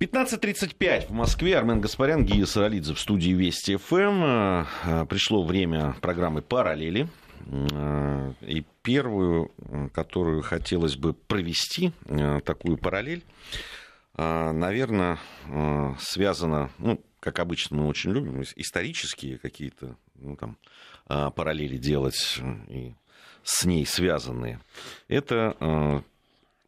15.35 в Москве. Армен Гаспарян, Гия Саралидзе в студии Вести ФМ. Э, пришло время программы «Параллели». Э, и первую, которую хотелось бы провести, э, такую параллель, наверное, связана, ну, как обычно мы очень любим, исторические какие-то ну, там, параллели делать и с ней связанные. Это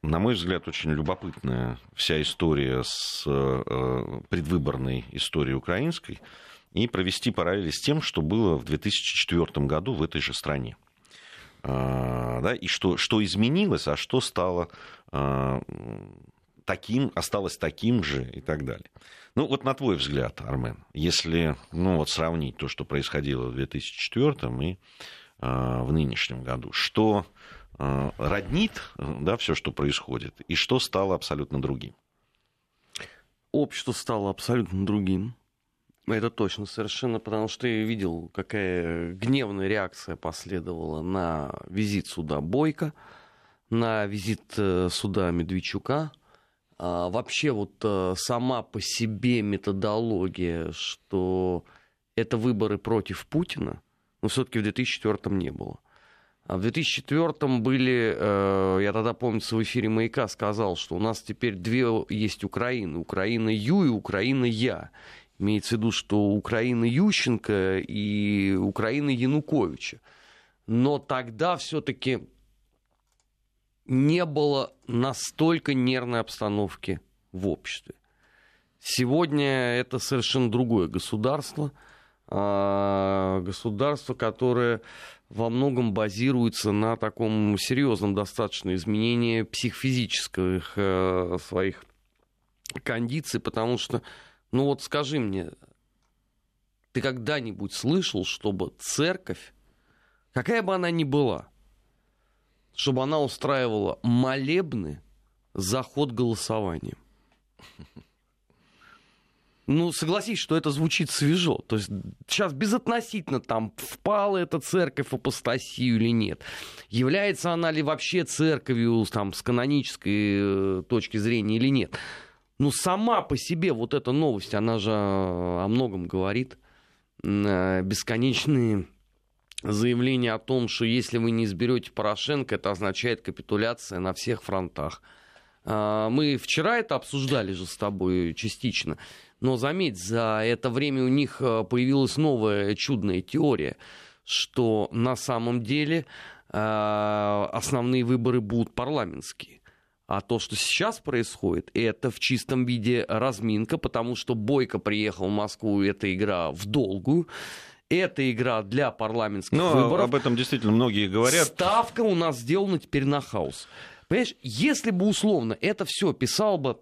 на мой взгляд, очень любопытная вся история с э, предвыборной историей украинской и провести параллели с тем, что было в 2004 году в этой же стране. А, да, и что, что изменилось, а что стало а, таким, осталось таким же и так далее. Ну, вот на твой взгляд, Армен, если ну, вот сравнить то, что происходило в 2004 и а, в нынешнем году, что роднит да, все, что происходит, и что стало абсолютно другим? Общество стало абсолютно другим. Это точно совершенно, потому что я видел, какая гневная реакция последовала на визит суда Бойко, на визит э, суда Медведчука. А вообще вот э, сама по себе методология, что это выборы против Путина, но все-таки в 2004 не было. А в 2004 были, э, я тогда, помню, в эфире «Маяка» сказал, что у нас теперь две есть Украины. Украина Ю и Украина Я. Имеется в виду, что Украина Ющенко и Украина Януковича. Но тогда все-таки не было настолько нервной обстановки в обществе. Сегодня это совершенно другое государство. А, государство, которое во многом базируется на таком серьезном достаточно изменении психофизических э, своих кондиций, потому что, ну вот скажи мне, ты когда-нибудь слышал, чтобы церковь, какая бы она ни была, чтобы она устраивала молебны за ход голосованием? Ну, согласись, что это звучит свежо. То есть сейчас безотносительно там, впала эта церковь в апостасию или нет. Является она ли вообще церковью там, с канонической э, точки зрения или нет. Ну, сама по себе вот эта новость, она же о многом говорит. Э, бесконечные заявления о том, что если вы не изберете Порошенко, это означает капитуляция на всех фронтах. А, мы вчера это обсуждали же с тобой частично. Но заметь, за это время у них э, появилась новая чудная теория, что на самом деле э, основные выборы будут парламентские. А то, что сейчас происходит, это в чистом виде разминка, потому что Бойко приехал в Москву, это игра в долгую. Это игра для парламентских Но выборов. Об этом действительно многие говорят. Ставка у нас сделана теперь на хаос. Понимаешь, если бы условно это все писал бы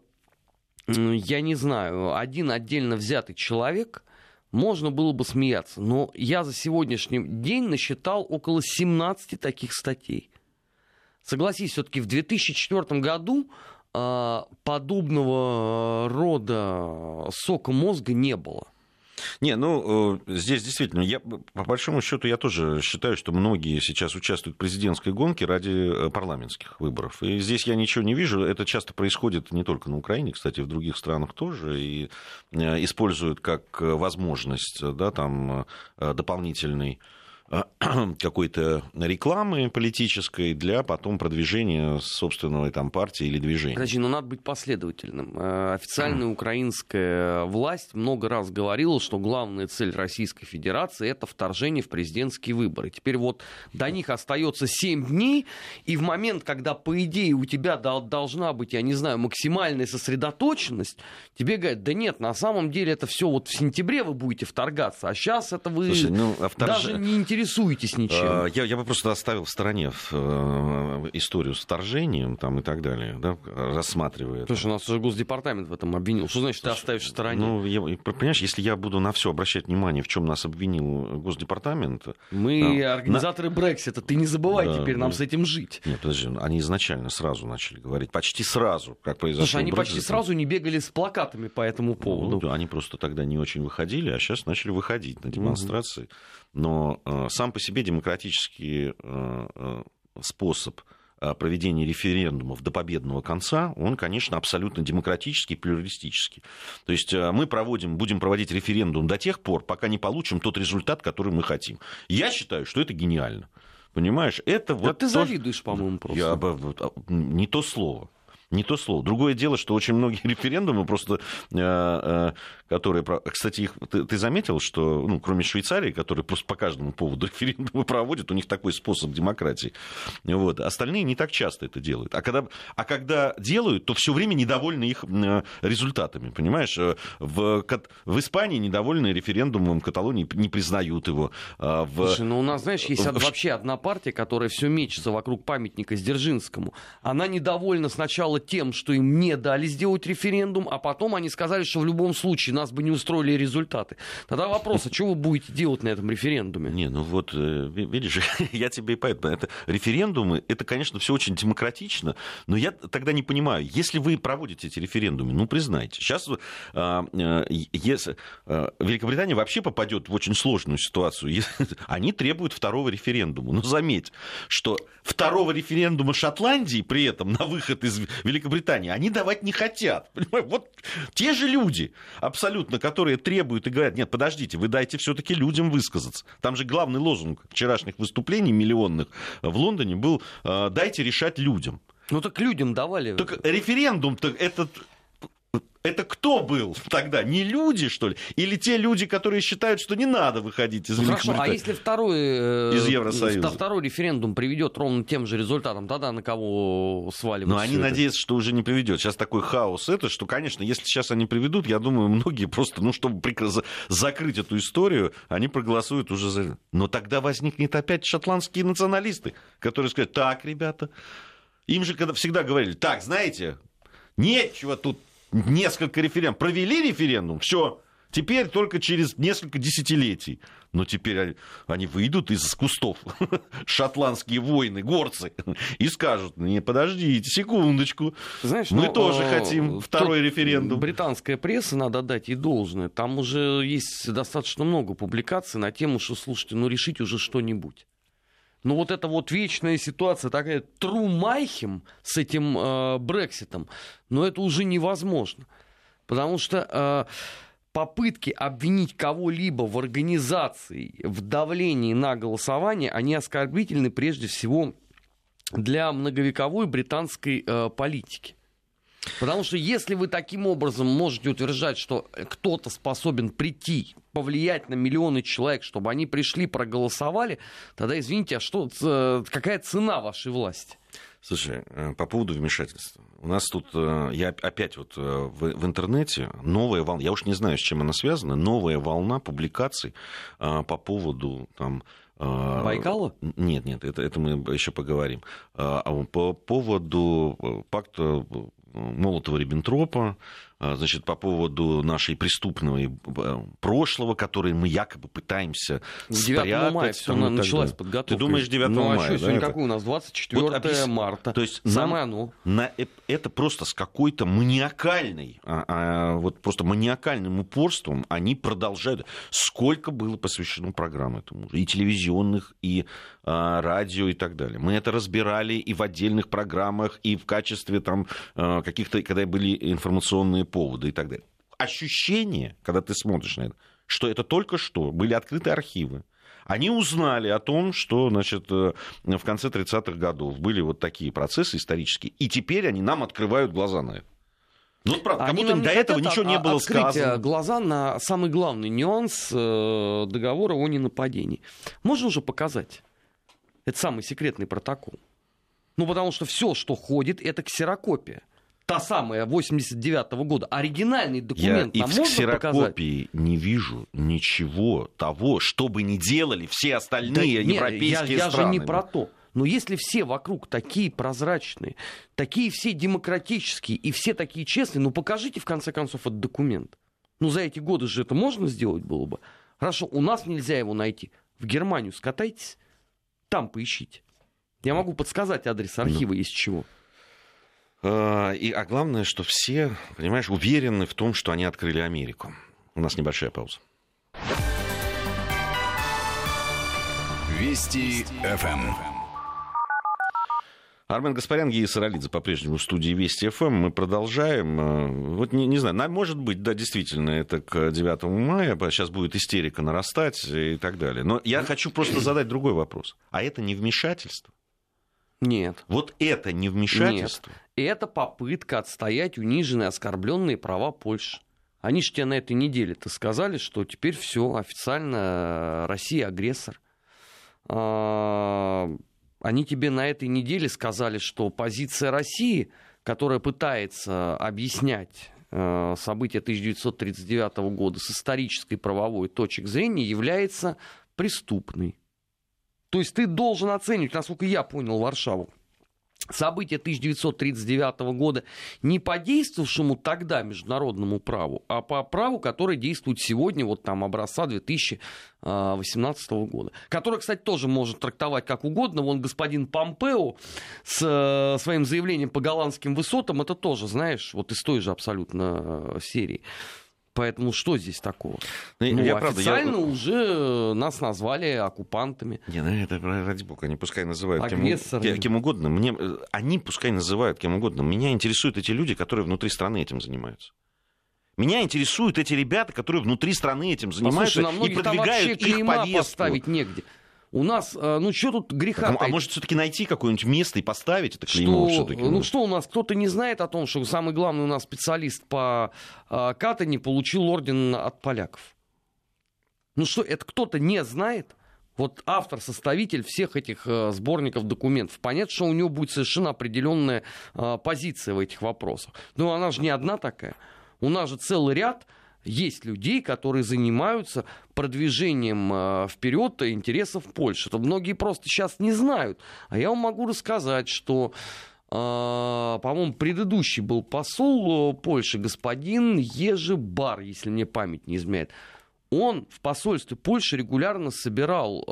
я не знаю, один отдельно взятый человек, можно было бы смеяться. Но я за сегодняшний день насчитал около 17 таких статей. Согласись, все-таки в 2004 году э, подобного рода сока мозга не было. Не, ну, э, здесь действительно, я, по большому счету, я тоже считаю, что многие сейчас участвуют в президентской гонке ради э, парламентских выборов. И здесь я ничего не вижу. Это часто происходит не только на Украине, кстати, в других странах тоже. И э, используют как возможность да, там, дополнительный какой-то рекламы политической для потом продвижения собственной там партии или движения. Подожди, но ну, надо быть последовательным. Э, официальная украинская власть много раз говорила, что главная цель Российской Федерации это вторжение в президентские выборы. Теперь вот до них остается 7 дней, и в момент, когда, по идее, у тебя должна быть, я не знаю, максимальная сосредоточенность, тебе говорят, да нет, на самом деле это все вот в сентябре вы будете вторгаться, а сейчас это вы Слушай, ну, а вторж... даже не интересуетесь интересуетесь ничем. А, я, я бы просто оставил в стороне э, историю с вторжением там, и так далее, да, рассматривая. Слушай, у нас уже Госдепартамент в этом обвинил. Что значит, Слушай, ты оставишь в стороне? Ну, я, понимаешь, если я буду на все обращать внимание, в чем нас обвинил Госдепартамент... Мы а, организаторы на... Брексита, ты не забывай да, теперь нам да. с этим жить. Нет, подожди, они изначально сразу начали говорить, почти сразу, как произошло Слушай, они Брексит. почти сразу не бегали с плакатами по этому поводу. Ну, они просто тогда не очень выходили, а сейчас начали выходить на демонстрации. Угу. Но э, сам по себе демократический э, э, способ проведения референдумов до победного конца, он, конечно, абсолютно демократический, плюралистический. То есть мы проводим, будем проводить референдум до тех пор, пока не получим тот результат, который мы хотим. Я считаю, что это гениально. Понимаешь, это вот... А ты то... завидуешь, по-моему, просто. Я... А, не то слово не то слово. Другое дело, что очень многие референдумы просто, э, э, которые, кстати, их, ты, ты заметил, что, ну, кроме Швейцарии, которые просто по каждому поводу референдумы проводят, у них такой способ демократии. Вот. Остальные не так часто это делают. А когда, а когда делают, то все время недовольны их э, результатами, понимаешь? В, в Испании недовольны референдумом Каталонии, не признают его. В... Слушай, ну у нас, знаешь, есть в... вообще одна партия, которая все мечется вокруг памятника Сдержинскому. Она недовольна сначала сначала тем, что им не дали сделать референдум, а потом они сказали, что в любом случае нас бы не устроили результаты. Тогда вопрос, а что вы будете делать на этом референдуме? Не, ну вот, э, видишь, я тебе и поэтому... Это, референдумы, это, конечно, все очень демократично, но я тогда не понимаю, если вы проводите эти референдумы, ну, признайте, сейчас а, э, если, а, Великобритания вообще попадет в очень сложную ситуацию, они требуют второго референдума. Но заметь, что второго референдума Шотландии при этом на выход из Великобритании, они давать не хотят. Вот те же люди, абсолютно, которые требуют и говорят, нет, подождите, вы дайте все-таки людям высказаться. Там же главный лозунг вчерашних выступлений миллионных в Лондоне был э, «дайте решать людям». Ну так людям давали. Так референдум-то этот это кто был тогда? Не люди, что ли? Или те люди, которые считают, что не надо выходить из ну, Хорошо, а если второй, э, из Евросоюза? второй референдум приведет ровно тем же результатом, тогда на кого сваливать? Но они это? надеются, что уже не приведет. Сейчас такой хаос это, что, конечно, если сейчас они приведут, я думаю, многие просто, ну, чтобы закрыть эту историю, они проголосуют уже за... Но тогда возникнет опять шотландские националисты, которые скажут, так, ребята, им же когда всегда говорили, так, знаете, нечего тут несколько референдумов. Провели референдум, все. Теперь только через несколько десятилетий. Но теперь они выйдут из кустов, шотландские воины, горцы, и скажут, не, подождите, секундочку, Знаешь, мы ну, тоже э, хотим второй референдум. Британская пресса, надо дать ей должное, там уже есть достаточно много публикаций на тему, что, слушайте, ну решите уже что-нибудь. Но вот эта вот вечная ситуация, такая трумайхем с этим э, Брекситом, но это уже невозможно. Потому что э, попытки обвинить кого-либо в организации, в давлении на голосование, они оскорбительны прежде всего для многовековой британской э, политики. Потому что если вы таким образом можете утверждать, что кто-то способен прийти, повлиять на миллионы человек, чтобы они пришли, проголосовали, тогда извините, а что, какая цена вашей власти? Слушай, э, по поводу вмешательства. У нас тут, э, я опять вот э, в, в интернете, новая волна, я уж не знаю, с чем она связана, новая волна публикаций по поводу там, Байкала? Нет, нет, это, это мы еще поговорим. А по поводу пакта Молотова-Риббентропа, а, значит, по поводу нашей преступного э, прошлого, который мы якобы пытаемся 9 спрятать. мая все началась подготовка. Ты думаешь 9 ну, а мая? Что, да, сегодня какой у нас? 24 вот объяс... марта. То есть Самое нам, оно. На, это просто с какой-то маниакальной, а, а, вот просто маниакальным упорством они продолжают. Сколько было посвящено программ этому? И телевизионных, и а, радио, и так далее. Мы это разбирали и в отдельных программах, и в качестве там а, каких-то, когда были информационные поводы и так далее. Ощущение, когда ты смотришь на это, что это только что были открыты архивы, они узнали о том, что значит, э, в конце 30-х годов были вот такие процессы исторические, и теперь они нам открывают глаза на это. Ну, правда, как будто до этого ничего не было сказано. глаза на самый главный нюанс э, договора о ненападении. Можно же показать. Это самый секретный протокол. Ну, потому что все, что ходит, это ксерокопия та самая 89-го года, оригинальный документ Я нам и в ксерокопии показать? не вижу ничего того, что бы не делали все остальные да, европейские я, я страны. Я же не про то. Но если все вокруг такие прозрачные, такие все демократические и все такие честные, ну покажите в конце концов этот документ. Ну за эти годы же это можно сделать было бы. Хорошо, у нас нельзя его найти. В Германию скатайтесь, там поищите. Я могу подсказать адрес архива, ну. есть чего. А, и, а главное, что все, понимаешь, уверены в том, что они открыли Америку. У нас небольшая пауза. Вести ФМ. Армен Гаспарян, Гея Саралидзе по-прежнему в студии Вести ФМ. Мы продолжаем. Э, вот не, не знаю, может быть, да, действительно, это к 9 мая. Сейчас будет истерика нарастать и так далее. Но я хочу просто задать другой вопрос. А это не вмешательство? Нет. Вот это не вмешательство? Нет. Это попытка отстоять униженные, оскорбленные права Польши. Они же тебе на этой неделе-то сказали, что теперь все, официально Россия агрессор. А, они тебе на этой неделе сказали, что позиция России, которая пытается объяснять э, события 1939 года с исторической правовой точки зрения, является преступной. То есть ты должен оценивать, насколько я понял Варшаву, события 1939 года не по действовавшему тогда международному праву, а по праву, которое действует сегодня, вот там образца 2018 года. Которое, кстати, тоже можно трактовать как угодно. Вон господин Помпео с э, своим заявлением по голландским высотам, это тоже, знаешь, вот из той же абсолютно э, серии. Поэтому что здесь такого? Ну, ну я, официально правда, я... уже нас назвали оккупантами. Не, ну это ради бога, они пускай называют кем, кем угодно. Мне, э, они пускай называют кем угодно. Меня интересуют эти люди, которые внутри страны этим занимаются. Меня интересуют эти ребята, которые внутри страны этим занимаются Послушай, и продвигают их повестку. поставить негде. У нас, э, ну что тут греха? А, а может все-таки найти какое-нибудь место и поставить это клеймо что, все-таки? Ну что у нас, кто-то не знает о том, что самый главный у нас специалист по э, катане получил орден от поляков? Ну что, это кто-то не знает? Вот автор, составитель всех этих э, сборников документов. Понятно, что у него будет совершенно определенная э, позиция в этих вопросах. Но она же не одна такая. У нас же целый ряд есть людей, которые занимаются продвижением э, вперед интересов Польши. Это многие просто сейчас не знают. А я вам могу рассказать, что э, по-моему, предыдущий был посол э, Польши, господин Ежи Бар, если мне память не изменяет. Он в посольстве Польши регулярно собирал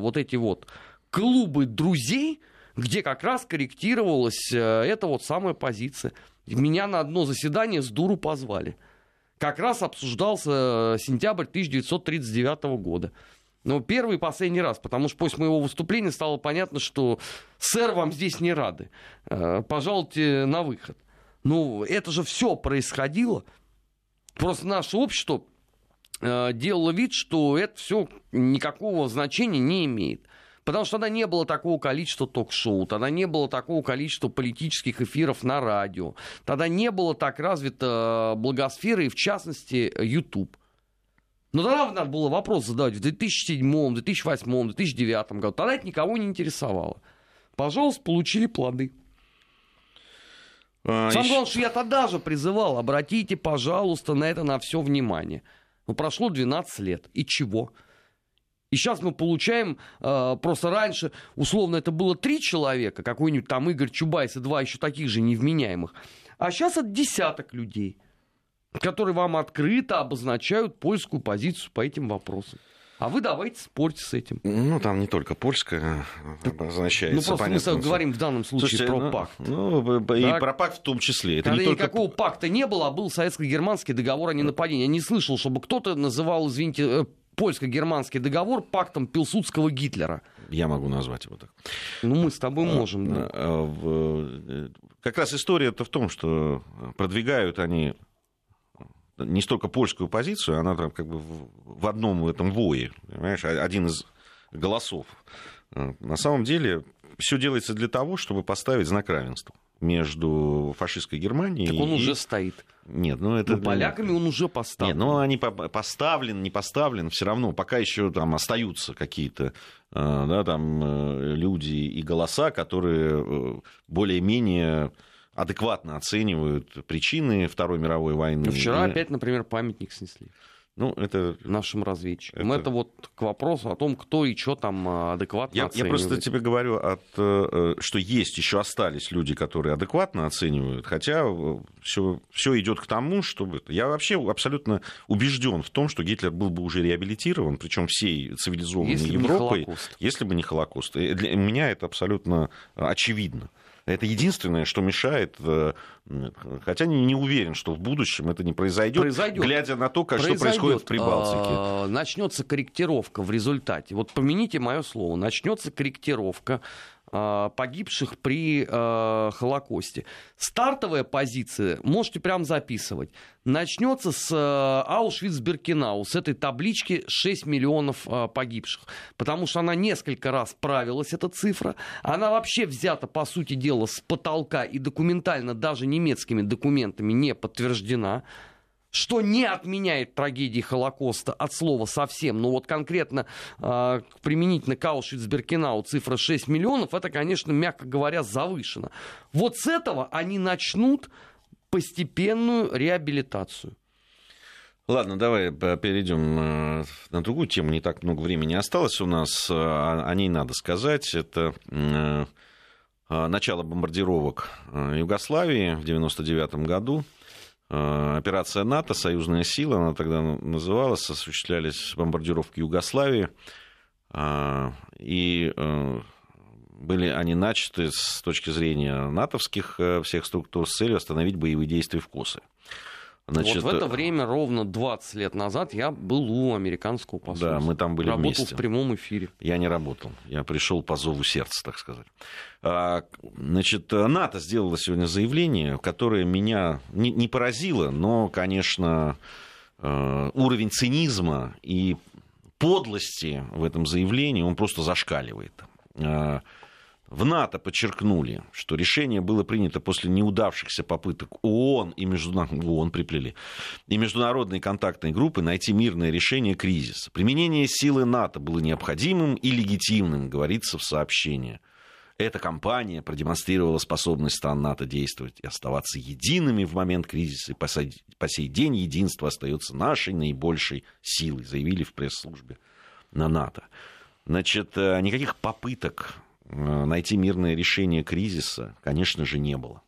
вот эти вот клубы друзей, где как раз корректировалась эта вот самая позиция. Меня на одно заседание с дуру позвали как раз обсуждался э, сентябрь 1939 года. Но первый и последний раз, потому что после моего выступления стало понятно, что сэр, вам здесь не рады. Э, пожалуйте на выход. Ну, это же все происходило. Просто наше общество э, делало вид, что это все никакого значения не имеет. Потому что тогда не было такого количества ток-шоу, тогда не было такого количества политических эфиров на радио, тогда не было так развита благосфера и, в частности, YouTube. Но тогда надо было вопрос задавать в 2007, 2008, 2009 году. Тогда это никого не интересовало. Пожалуйста, получили плоды. А, Самое главное, что я тогда же призывал, обратите, пожалуйста, на это на все внимание. Ну, прошло 12 лет. И чего? И сейчас мы получаем, э, просто раньше, условно, это было три человека, какой-нибудь там Игорь Чубайс и два еще таких же невменяемых. А сейчас это десяток людей, которые вам открыто обозначают польскую позицию по этим вопросам. А вы давайте спорьте с этим. Ну, там не только польская обозначается. Ну, просто мы говорим в данном случае Слушайте, про ну, пакт. Ну, и так. про пакт в том числе. Это Тогда не никакого только... пакта не было, а был советско-германский договор о ненападении. Я не слышал, чтобы кто-то называл, извините, э, польско-германский договор пактом Пилсудского Гитлера. Я могу назвать его так. Ну, мы с тобой можем, да. А, э, как раз история это в том, что продвигают они не столько польскую позицию, она там как бы в одном этом вое, понимаешь, один из голосов. На самом деле все делается для того, чтобы поставить знак равенства между фашистской Германией. Так он и... уже стоит. Нет, ну это... Ну, поляками он уже поставлен. Нет, ну они поставлен, не поставлен, все равно пока еще там остаются какие-то а, да, там э, люди и голоса, которые э, более-менее адекватно оценивают причины Второй мировой войны. Вчера и... опять, например, памятник снесли. Ну, это... Нашим разведчикам. Это... это вот к вопросу о том, кто и что там а, адекватно я, оценивает. Я просто тебе говорю, от, э, что есть, еще остались люди, которые адекватно оценивают, хотя все, все идет к тому, чтобы... Я вообще абсолютно убежден в том, что Гитлер был бы уже реабилитирован, причем всей цивилизованной если Европой, если бы не Холокост. Для меня это абсолютно очевидно. Это единственное, что мешает, э, хотя не, уверен, что в будущем это не произойдет, произойдет. глядя на то, как, произойдет. что происходит в Прибалтике. А, начнется корректировка в результате. Вот помяните мое слово, начнется корректировка погибших при э, Холокосте. Стартовая позиция, можете прям записывать, начнется с э, Аушвиц-Биркенау, с этой таблички 6 миллионов э, погибших. Потому что она несколько раз правилась, эта цифра. Она вообще взята, по сути дела, с потолка и документально даже немецкими документами не подтверждена что не отменяет трагедии Холокоста от слова совсем. Но вот конкретно э, применительно к Аушвиц-Биркенау цифра 6 миллионов, это, конечно, мягко говоря, завышено. Вот с этого они начнут постепенную реабилитацию. Ладно, давай перейдем э, на другую тему. Не так много времени осталось у нас. Э, о ней надо сказать. Это э, начало бомбардировок Югославии в 1999 году. Операция НАТО, союзная сила, она тогда называлась, осуществлялись бомбардировки Югославии. И были они начаты с точки зрения натовских всех структур с целью остановить боевые действия в Косово. Значит, вот в это время, ровно 20 лет назад, я был у американского посольства. Да, мы там были Работал вместе. в прямом эфире. Я не работал. Я пришел по зову сердца, так сказать. А, значит, НАТО сделало сегодня заявление, которое меня не, не поразило, но, конечно, э, уровень цинизма и подлости в этом заявлении, он просто зашкаливает. В НАТО подчеркнули, что решение было принято после неудавшихся попыток ООН и международной ООН приплели, и международной контактной группы найти мирное решение кризиса. Применение силы НАТО было необходимым и легитимным, говорится в сообщении. Эта кампания продемонстрировала способность стран НАТО действовать и оставаться едиными в момент кризиса. И по сей, по сей день единство остается нашей наибольшей силой, заявили в пресс-службе на НАТО. Значит, э, никаких попыток найти мирное решение кризиса, конечно же, не было.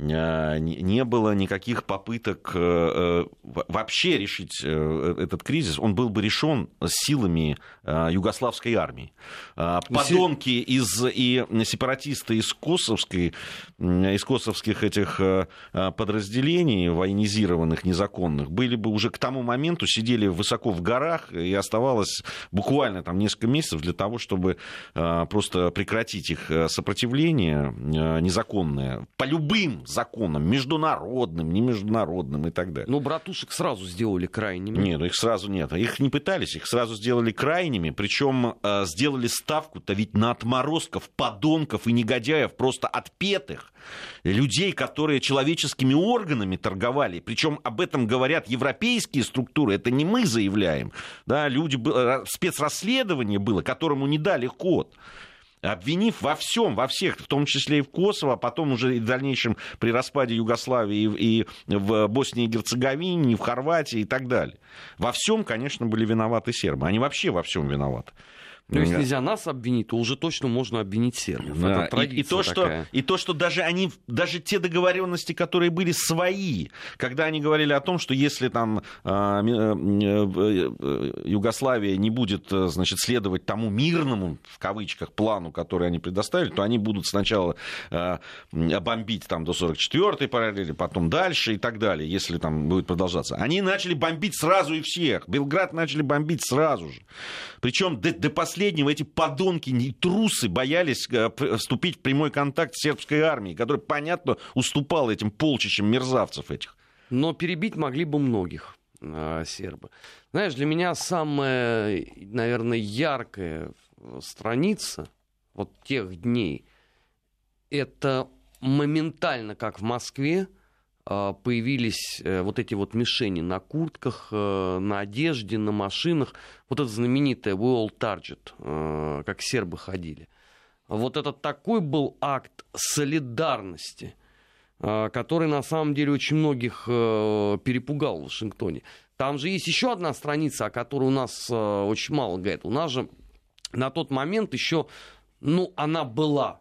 Э, не было никаких попыток э, вообще решить этот кризис. Он был бы решен силами югославской армии. Подонки из, и сепаратисты из, косовской, из косовских этих подразделений, военизированных, незаконных, были бы уже к тому моменту, сидели высоко в горах, и оставалось буквально там несколько месяцев для того, чтобы просто прекратить их сопротивление незаконное по любым законам, международным, не международным и так далее. Ну, братушек сразу сделали крайними. Нет, ну их сразу нет. Их не пытались, их сразу сделали крайними, причем э, сделали ставку-то ведь на отморозков, подонков и негодяев, просто отпетых, людей, которые человеческими органами торговали. Причем об этом говорят европейские структуры, это не мы заявляем. Да, люди, э, спецрасследование было, которому не дали ход обвинив во всем, во всех, в том числе и в Косово, а потом уже и в дальнейшем при распаде Югославии и в Боснии и Герцеговине, и в Хорватии и так далее. Во всем, конечно, были виноваты сербы. Они вообще во всем виноваты. То есть нельзя нас обвинить, то уже точно можно обвинить сербов. Да. Это и, и, то, что, и то, что даже они, даже те договоренности, которые были свои, когда они говорили о том, что если там а, э, э, Югославия не будет, значит, следовать тому мирному, в кавычках, плану, который они предоставили, то они будут сначала а, бомбить там до 44-й параллели, потом дальше и так далее, если там будет продолжаться. Они начали бомбить сразу и всех. Белград начали бомбить сразу же. Причем до, до последнего последнего эти подонки, не трусы боялись э, вступить в прямой контакт с сербской армией, которая, понятно, уступала этим полчищам мерзавцев этих. Но перебить могли бы многих э, сербы. Знаешь, для меня самая, наверное, яркая страница вот тех дней, это моментально, как в Москве, появились э, вот эти вот мишени на куртках, э, на одежде, на машинах. Вот это знаменитое All Target, э, как сербы ходили. Вот это такой был акт солидарности, который на самом деле очень многих перепугал в Вашингтоне. Там же есть еще одна страница, о которой у нас очень мало говорят. У нас же на тот момент еще, ну, она была,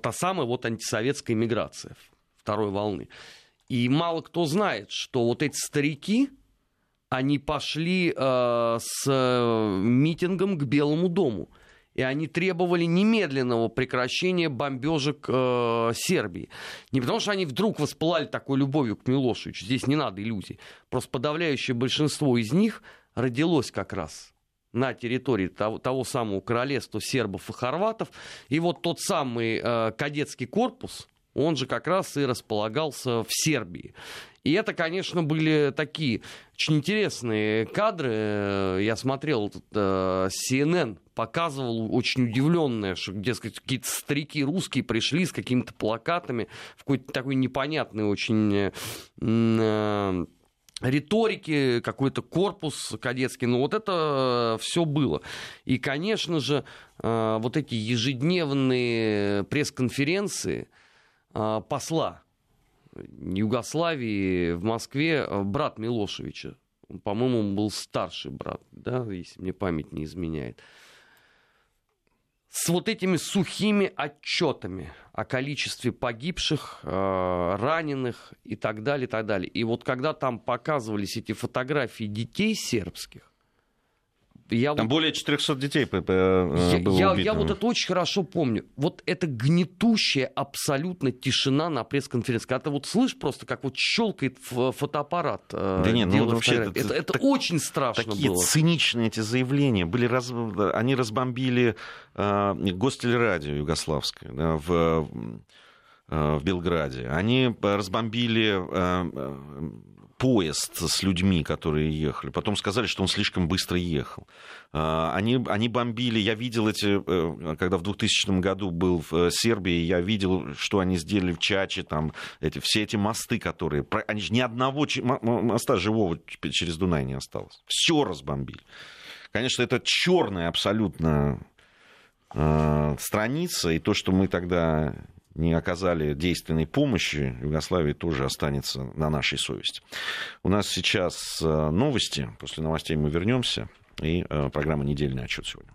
та самая вот антисоветская миграция второй волны. И мало кто знает, что вот эти старики, они пошли э, с э, митингом к Белому дому. И они требовали немедленного прекращения бомбежек э, Сербии. Не потому, что они вдруг воспылали такой любовью к Милошевичу. Здесь не надо иллюзий. Просто подавляющее большинство из них родилось как раз на территории того, того самого королевства сербов и хорватов. И вот тот самый э, кадетский корпус, он же как раз и располагался в Сербии. И это, конечно, были такие очень интересные кадры. Я смотрел, э, CNN показывал очень удивленное, что, дескать, какие-то старики русские пришли с какими-то плакатами в какой-то такой непонятный очень э, риторики, какой-то корпус кадетский. Ну, вот это все было. И, конечно же, э, вот эти ежедневные пресс-конференции посла Югославии в Москве, э, брат Милошевича, по-моему, он был старший брат, да, если мне память не изменяет с вот этими сухими отчетами о количестве погибших, э, раненых и так далее, и так далее. И вот когда там показывались эти фотографии детей сербских, я Там вот... более 400 детей было я, я, убито. я вот это очень хорошо помню. Вот это гнетущая абсолютно тишина на пресс-конференции. Когда ты вот слышишь просто, как вот щелкает фотоаппарат. Э, да нет, ну вообще... Это, это, это так, очень страшно такие было. циничные эти заявления. Были раз... Они разбомбили э, гостелерадио югославское да, в, э, в Белграде. Они разбомбили... Э, э поезд с людьми, которые ехали. Потом сказали, что он слишком быстро ехал. А, они, они бомбили, я видел эти, э, когда в 2000 году был в э, Сербии, я видел, что они сделали в Чаче, там, эти, все эти мосты, которые... Они же ни одного моста живого через Дунай не осталось. Все разбомбили. Конечно, это черная абсолютно э, страница, и то, что мы тогда не оказали действенной помощи, Югославии тоже останется на нашей совести. У нас сейчас э, новости. После новостей мы вернемся. И э, программа «Недельный отчет» сегодня.